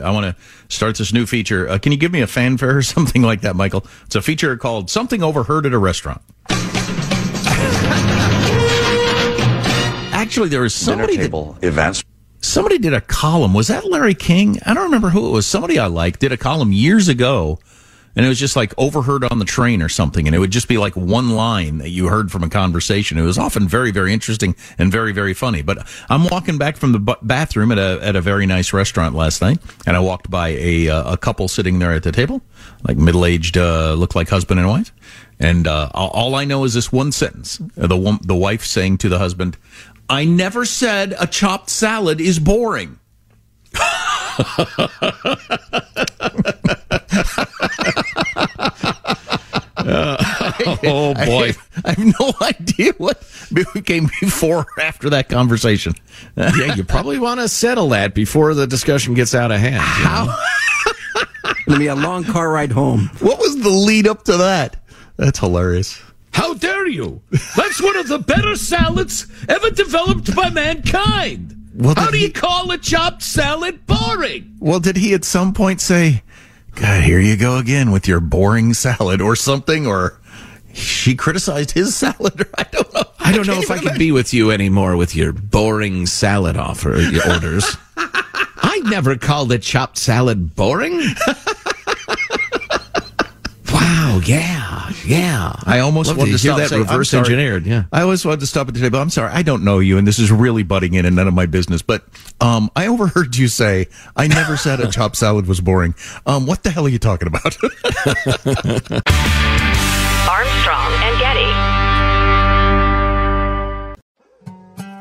I want to start this new feature. Uh, can you give me a fanfare or something like that, Michael? It's a feature called Something Overheard at a Restaurant. Actually, there was somebody Dinner that, events. somebody did a column. Was that Larry King? I don't remember who it was. Somebody I like did a column years ago, and it was just like overheard on the train or something, and it would just be like one line that you heard from a conversation. It was often very, very interesting and very, very funny. But I'm walking back from the bathroom at a at a very nice restaurant last night, and I walked by a uh, a couple sitting there at the table, like middle aged, uh, look like husband and wife. And uh, all all I know is this one sentence: the the wife saying to the husband, "I never said a chopped salad is boring." Oh boy. I have no idea what came before or after that conversation. yeah, you probably want to settle that before the discussion gets out of hand. How? Gonna be a long car ride home. What was the lead up to that? That's hilarious. How dare you? That's one of the better salads ever developed by mankind. Well, How do he- you call a chopped salad boring? Well, did he at some point say, God, here you go again with your boring salad or something? Or she criticized his salad? Or I don't know. I don't know if I could be with you anymore with your boring salad offer your orders. I never called a chopped salad boring. wow, yeah, yeah. I almost Love wanted to to hear stop that saying, reverse engineered. Yeah. I always wanted to stop at the table. I'm sorry, I don't know you, and this is really butting in and none of my business. But um, I overheard you say I never said a chopped salad was boring. Um, what the hell are you talking about? Armstrong and Getty.